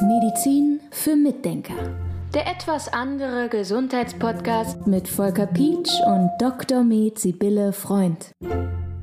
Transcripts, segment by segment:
Medizin für Mitdenker. Der etwas andere Gesundheitspodcast mit Volker Pietsch und Dr. Med Sibylle Freund.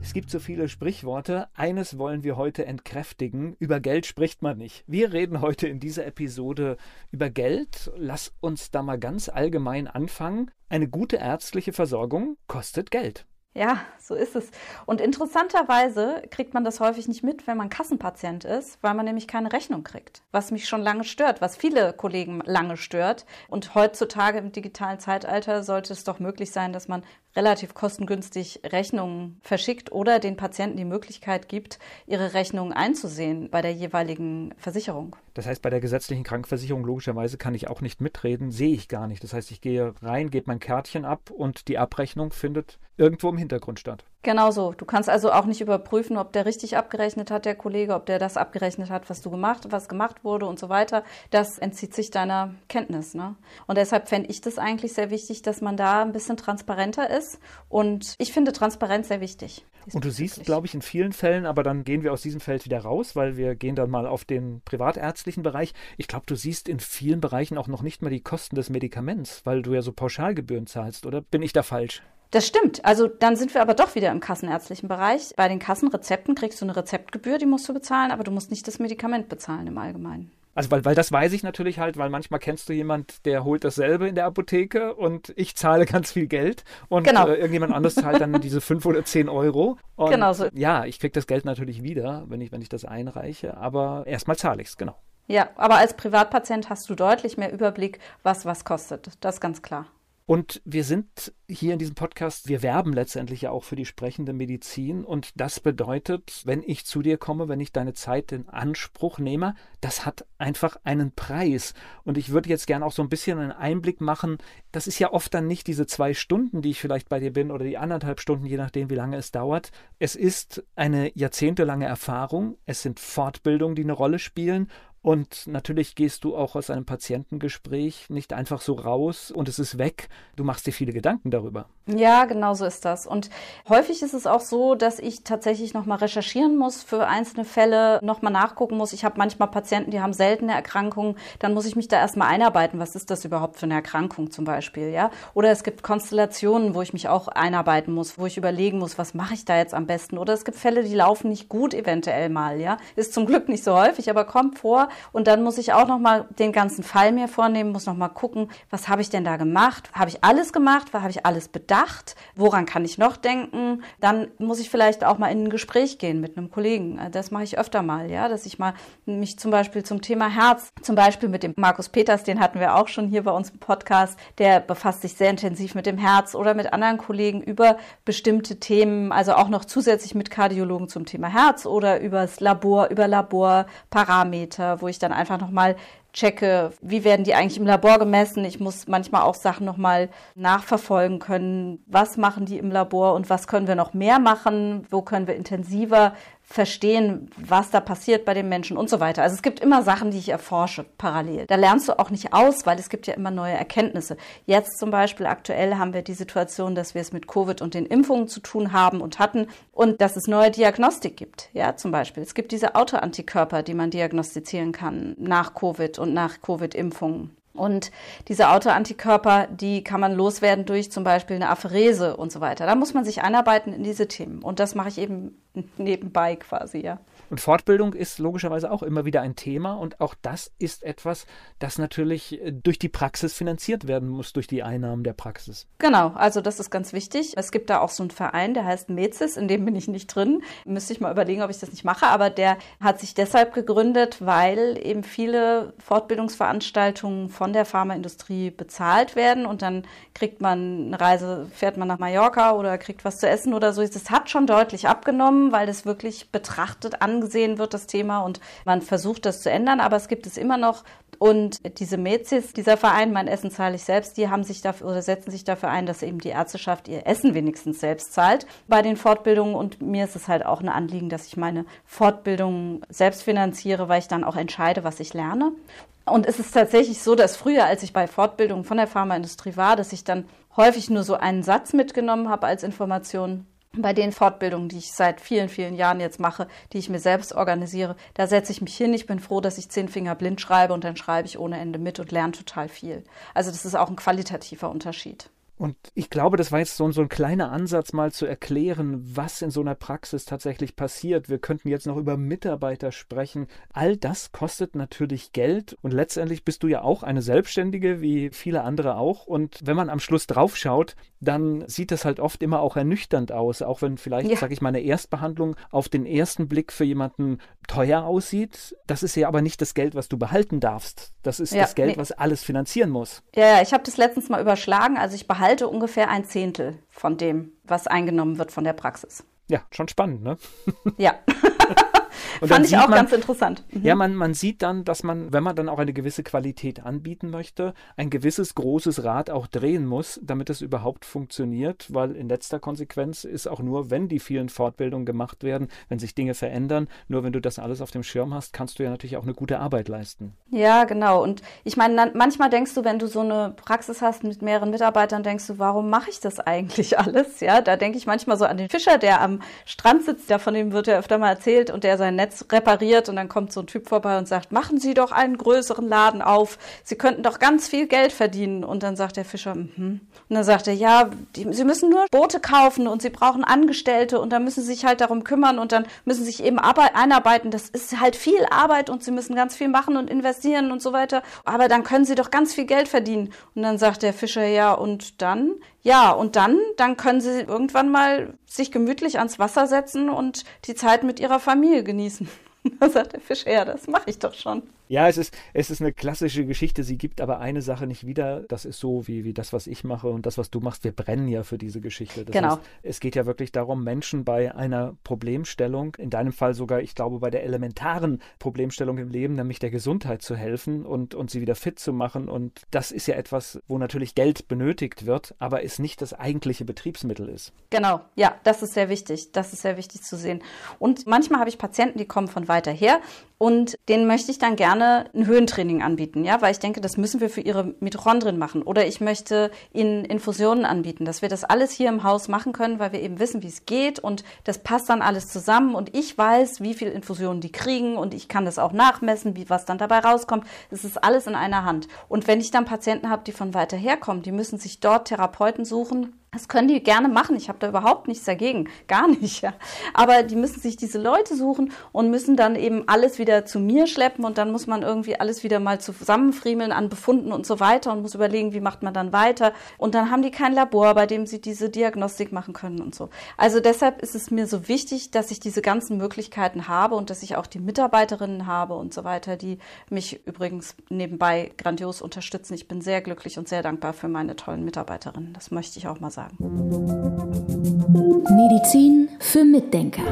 Es gibt so viele Sprichworte. Eines wollen wir heute entkräftigen. Über Geld spricht man nicht. Wir reden heute in dieser Episode über Geld. Lass uns da mal ganz allgemein anfangen. Eine gute ärztliche Versorgung kostet Geld. Ja, so ist es. Und interessanterweise kriegt man das häufig nicht mit, wenn man Kassenpatient ist, weil man nämlich keine Rechnung kriegt. Was mich schon lange stört, was viele Kollegen lange stört. Und heutzutage im digitalen Zeitalter sollte es doch möglich sein, dass man relativ kostengünstig Rechnungen verschickt oder den Patienten die Möglichkeit gibt, ihre Rechnungen einzusehen bei der jeweiligen Versicherung. Das heißt, bei der gesetzlichen Krankenversicherung logischerweise kann ich auch nicht mitreden, sehe ich gar nicht. Das heißt, ich gehe rein, gebe mein Kärtchen ab und die Abrechnung findet irgendwo im Hintergrund statt. Genau so. Du kannst also auch nicht überprüfen, ob der richtig abgerechnet hat, der Kollege, ob der das abgerechnet hat, was du gemacht, was gemacht wurde und so weiter. Das entzieht sich deiner Kenntnis. Ne? Und deshalb fände ich das eigentlich sehr wichtig, dass man da ein bisschen transparenter ist. Und ich finde Transparenz sehr wichtig. Und du siehst, glaube ich, in vielen Fällen, aber dann gehen wir aus diesem Feld wieder raus, weil wir gehen dann mal auf den privatärztlichen Bereich. Ich glaube, du siehst in vielen Bereichen auch noch nicht mal die Kosten des Medikaments, weil du ja so Pauschalgebühren zahlst, oder bin ich da falsch? Das stimmt. Also dann sind wir aber doch wieder im kassenärztlichen Bereich. Bei den Kassenrezepten kriegst du eine Rezeptgebühr, die musst du bezahlen, aber du musst nicht das Medikament bezahlen im Allgemeinen. Also, weil, weil das weiß ich natürlich halt, weil manchmal kennst du jemand, der holt dasselbe in der Apotheke und ich zahle ganz viel Geld und genau. äh, irgendjemand anderes zahlt dann diese fünf oder zehn Euro. Und genau so. Ja, ich kriege das Geld natürlich wieder, wenn ich, wenn ich das einreiche, aber erstmal zahle ich es, genau. Ja, aber als Privatpatient hast du deutlich mehr Überblick, was was kostet. Das ist ganz klar. Und wir sind hier in diesem Podcast, wir werben letztendlich ja auch für die sprechende Medizin. Und das bedeutet, wenn ich zu dir komme, wenn ich deine Zeit in Anspruch nehme, das hat einfach einen Preis. Und ich würde jetzt gerne auch so ein bisschen einen Einblick machen. Das ist ja oft dann nicht diese zwei Stunden, die ich vielleicht bei dir bin, oder die anderthalb Stunden, je nachdem, wie lange es dauert. Es ist eine jahrzehntelange Erfahrung. Es sind Fortbildungen, die eine Rolle spielen. Und natürlich gehst du auch aus einem Patientengespräch nicht einfach so raus und es ist weg. Du machst dir viele Gedanken darüber. Ja, genau so ist das. Und häufig ist es auch so, dass ich tatsächlich nochmal recherchieren muss für einzelne Fälle, nochmal nachgucken muss. Ich habe manchmal Patienten, die haben seltene Erkrankungen. Dann muss ich mich da erstmal einarbeiten. Was ist das überhaupt für eine Erkrankung zum Beispiel? Ja? Oder es gibt Konstellationen, wo ich mich auch einarbeiten muss, wo ich überlegen muss, was mache ich da jetzt am besten? Oder es gibt Fälle, die laufen nicht gut eventuell mal. Ja? Ist zum Glück nicht so häufig, aber kommt vor. Und dann muss ich auch nochmal den ganzen Fall mir vornehmen, muss nochmal gucken, was habe ich denn da gemacht? Habe ich alles gemacht? Habe ich alles bedacht? Woran kann ich noch denken? Dann muss ich vielleicht auch mal in ein Gespräch gehen mit einem Kollegen. Das mache ich öfter mal, ja, dass ich mal mich zum Beispiel zum Thema Herz, zum Beispiel mit dem Markus Peters, den hatten wir auch schon hier bei uns im Podcast, der befasst sich sehr intensiv mit dem Herz oder mit anderen Kollegen über bestimmte Themen, also auch noch zusätzlich mit Kardiologen zum Thema Herz oder übers Labor, über Laborparameter, wo ich dann einfach nochmal checke, wie werden die eigentlich im Labor gemessen. Ich muss manchmal auch Sachen nochmal nachverfolgen können. Was machen die im Labor und was können wir noch mehr machen? Wo können wir intensiver verstehen, was da passiert bei den Menschen und so weiter. Also es gibt immer Sachen, die ich erforsche parallel. Da lernst du auch nicht aus, weil es gibt ja immer neue Erkenntnisse. Jetzt zum Beispiel aktuell haben wir die Situation, dass wir es mit Covid und den Impfungen zu tun haben und hatten und dass es neue Diagnostik gibt. Ja, zum Beispiel. Es gibt diese Autoantikörper, die man diagnostizieren kann nach Covid und nach Covid-Impfungen. Und diese Autoantikörper, die kann man loswerden durch zum Beispiel eine Apherese und so weiter. Da muss man sich einarbeiten in diese Themen. Und das mache ich eben nebenbei quasi, ja. Und Fortbildung ist logischerweise auch immer wieder ein Thema und auch das ist etwas, das natürlich äh, durch die Praxis finanziert werden muss, durch die Einnahmen der Praxis. Genau, also das ist ganz wichtig. Es gibt da auch so einen Verein, der heißt Mezis, in dem bin ich nicht drin. Müsste ich mal überlegen, ob ich das nicht mache, aber der hat sich deshalb gegründet, weil eben viele Fortbildungsveranstaltungen von der Pharmaindustrie bezahlt werden und dann kriegt man eine Reise, fährt man nach Mallorca oder kriegt was zu essen oder so. Das hat schon deutlich abgenommen, weil das wirklich betrachtet, angesehen angesehen wird, das Thema, und man versucht das zu ändern, aber es gibt es immer noch. Und diese Mezis, dieser Verein, mein Essen zahle ich selbst, die haben sich dafür oder setzen sich dafür ein, dass eben die Ärzteschaft ihr Essen wenigstens selbst zahlt bei den Fortbildungen. Und mir ist es halt auch ein Anliegen, dass ich meine Fortbildungen selbst finanziere, weil ich dann auch entscheide, was ich lerne. Und es ist tatsächlich so, dass früher, als ich bei Fortbildungen von der Pharmaindustrie war, dass ich dann häufig nur so einen Satz mitgenommen habe als Information bei den Fortbildungen, die ich seit vielen, vielen Jahren jetzt mache, die ich mir selbst organisiere, da setze ich mich hin. Ich bin froh, dass ich zehn Finger blind schreibe und dann schreibe ich ohne Ende mit und lerne total viel. Also das ist auch ein qualitativer Unterschied. Und ich glaube, das war jetzt so, so, ein kleiner Ansatz, mal zu erklären, was in so einer Praxis tatsächlich passiert. Wir könnten jetzt noch über Mitarbeiter sprechen. All das kostet natürlich Geld und letztendlich bist du ja auch eine Selbstständige, wie viele andere auch. Und wenn man am Schluss draufschaut, dann sieht das halt oft immer auch ernüchternd aus, auch wenn vielleicht, ja. sage ich mal, eine Erstbehandlung auf den ersten Blick für jemanden teuer aussieht. Das ist ja aber nicht das Geld, was du behalten darfst. Das ist ja, das Geld, nee. was alles finanzieren muss. Ja, ja, ich habe das letztens mal überschlagen. Also ich behalte ungefähr ein Zehntel von dem, was eingenommen wird von der Praxis. Ja, schon spannend, ne? Ja. Und Fand ich auch man, ganz interessant. Mhm. Ja, man, man sieht dann, dass man, wenn man dann auch eine gewisse Qualität anbieten möchte, ein gewisses großes Rad auch drehen muss, damit es überhaupt funktioniert, weil in letzter Konsequenz ist auch nur, wenn die vielen Fortbildungen gemacht werden, wenn sich Dinge verändern, nur wenn du das alles auf dem Schirm hast, kannst du ja natürlich auch eine gute Arbeit leisten. Ja, genau. Und ich meine, manchmal denkst du, wenn du so eine Praxis hast mit mehreren Mitarbeitern, denkst du, warum mache ich das eigentlich alles? Ja, da denke ich manchmal so an den Fischer, der am Strand sitzt, der von dem wird ja öfter mal erzählt und der sein Netz repariert und dann kommt so ein Typ vorbei und sagt, machen Sie doch einen größeren Laden auf. Sie könnten doch ganz viel Geld verdienen. Und dann sagt der Fischer, mhm. Und dann sagt er, ja, die, Sie müssen nur Boote kaufen und Sie brauchen Angestellte und dann müssen Sie sich halt darum kümmern und dann müssen Sie sich eben einarbeiten. Das ist halt viel Arbeit und Sie müssen ganz viel machen und investieren und so weiter. Aber dann können Sie doch ganz viel Geld verdienen. Und dann sagt der Fischer, ja, und dann? Ja, und dann, dann können Sie irgendwann mal sich gemütlich ans Wasser setzen und die Zeit mit Ihrer Familie genießen. Da sagt der Fisch, ja, das mache ich doch schon. Ja, es ist, es ist eine klassische Geschichte. Sie gibt aber eine Sache nicht wieder. Das ist so wie, wie das, was ich mache und das, was du machst. Wir brennen ja für diese Geschichte. Das genau. Heißt, es geht ja wirklich darum, Menschen bei einer Problemstellung, in deinem Fall sogar, ich glaube, bei der elementaren Problemstellung im Leben, nämlich der Gesundheit zu helfen und, und sie wieder fit zu machen. Und das ist ja etwas, wo natürlich Geld benötigt wird, aber es nicht das eigentliche Betriebsmittel ist. Genau, ja, das ist sehr wichtig. Das ist sehr wichtig zu sehen. Und manchmal habe ich Patienten, die kommen von weiter her und denen möchte ich dann gerne ein Höhentraining anbieten, ja, weil ich denke, das müssen wir für ihre Mitochondrien machen. Oder ich möchte ihnen Infusionen anbieten, dass wir das alles hier im Haus machen können, weil wir eben wissen, wie es geht und das passt dann alles zusammen und ich weiß, wie viel Infusionen die kriegen und ich kann das auch nachmessen, wie was dann dabei rauskommt. Es ist alles in einer Hand. Und wenn ich dann Patienten habe, die von weiter her kommen, die müssen sich dort Therapeuten suchen, das können die gerne machen. Ich habe da überhaupt nichts dagegen. Gar nicht. Ja. Aber die müssen sich diese Leute suchen und müssen dann eben alles wieder zu mir schleppen und dann muss man irgendwie alles wieder mal zusammenfriemeln an Befunden und so weiter und muss überlegen, wie macht man dann weiter. Und dann haben die kein Labor, bei dem sie diese Diagnostik machen können und so. Also deshalb ist es mir so wichtig, dass ich diese ganzen Möglichkeiten habe und dass ich auch die Mitarbeiterinnen habe und so weiter, die mich übrigens nebenbei grandios unterstützen. Ich bin sehr glücklich und sehr dankbar für meine tollen Mitarbeiterinnen. Das möchte ich auch mal sagen sagen. Medizin für Mitdenker.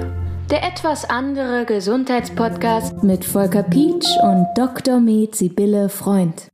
Der etwas andere Gesundheitspodcast mit Volker Pietsch und Dr. Med Sibylle Freund.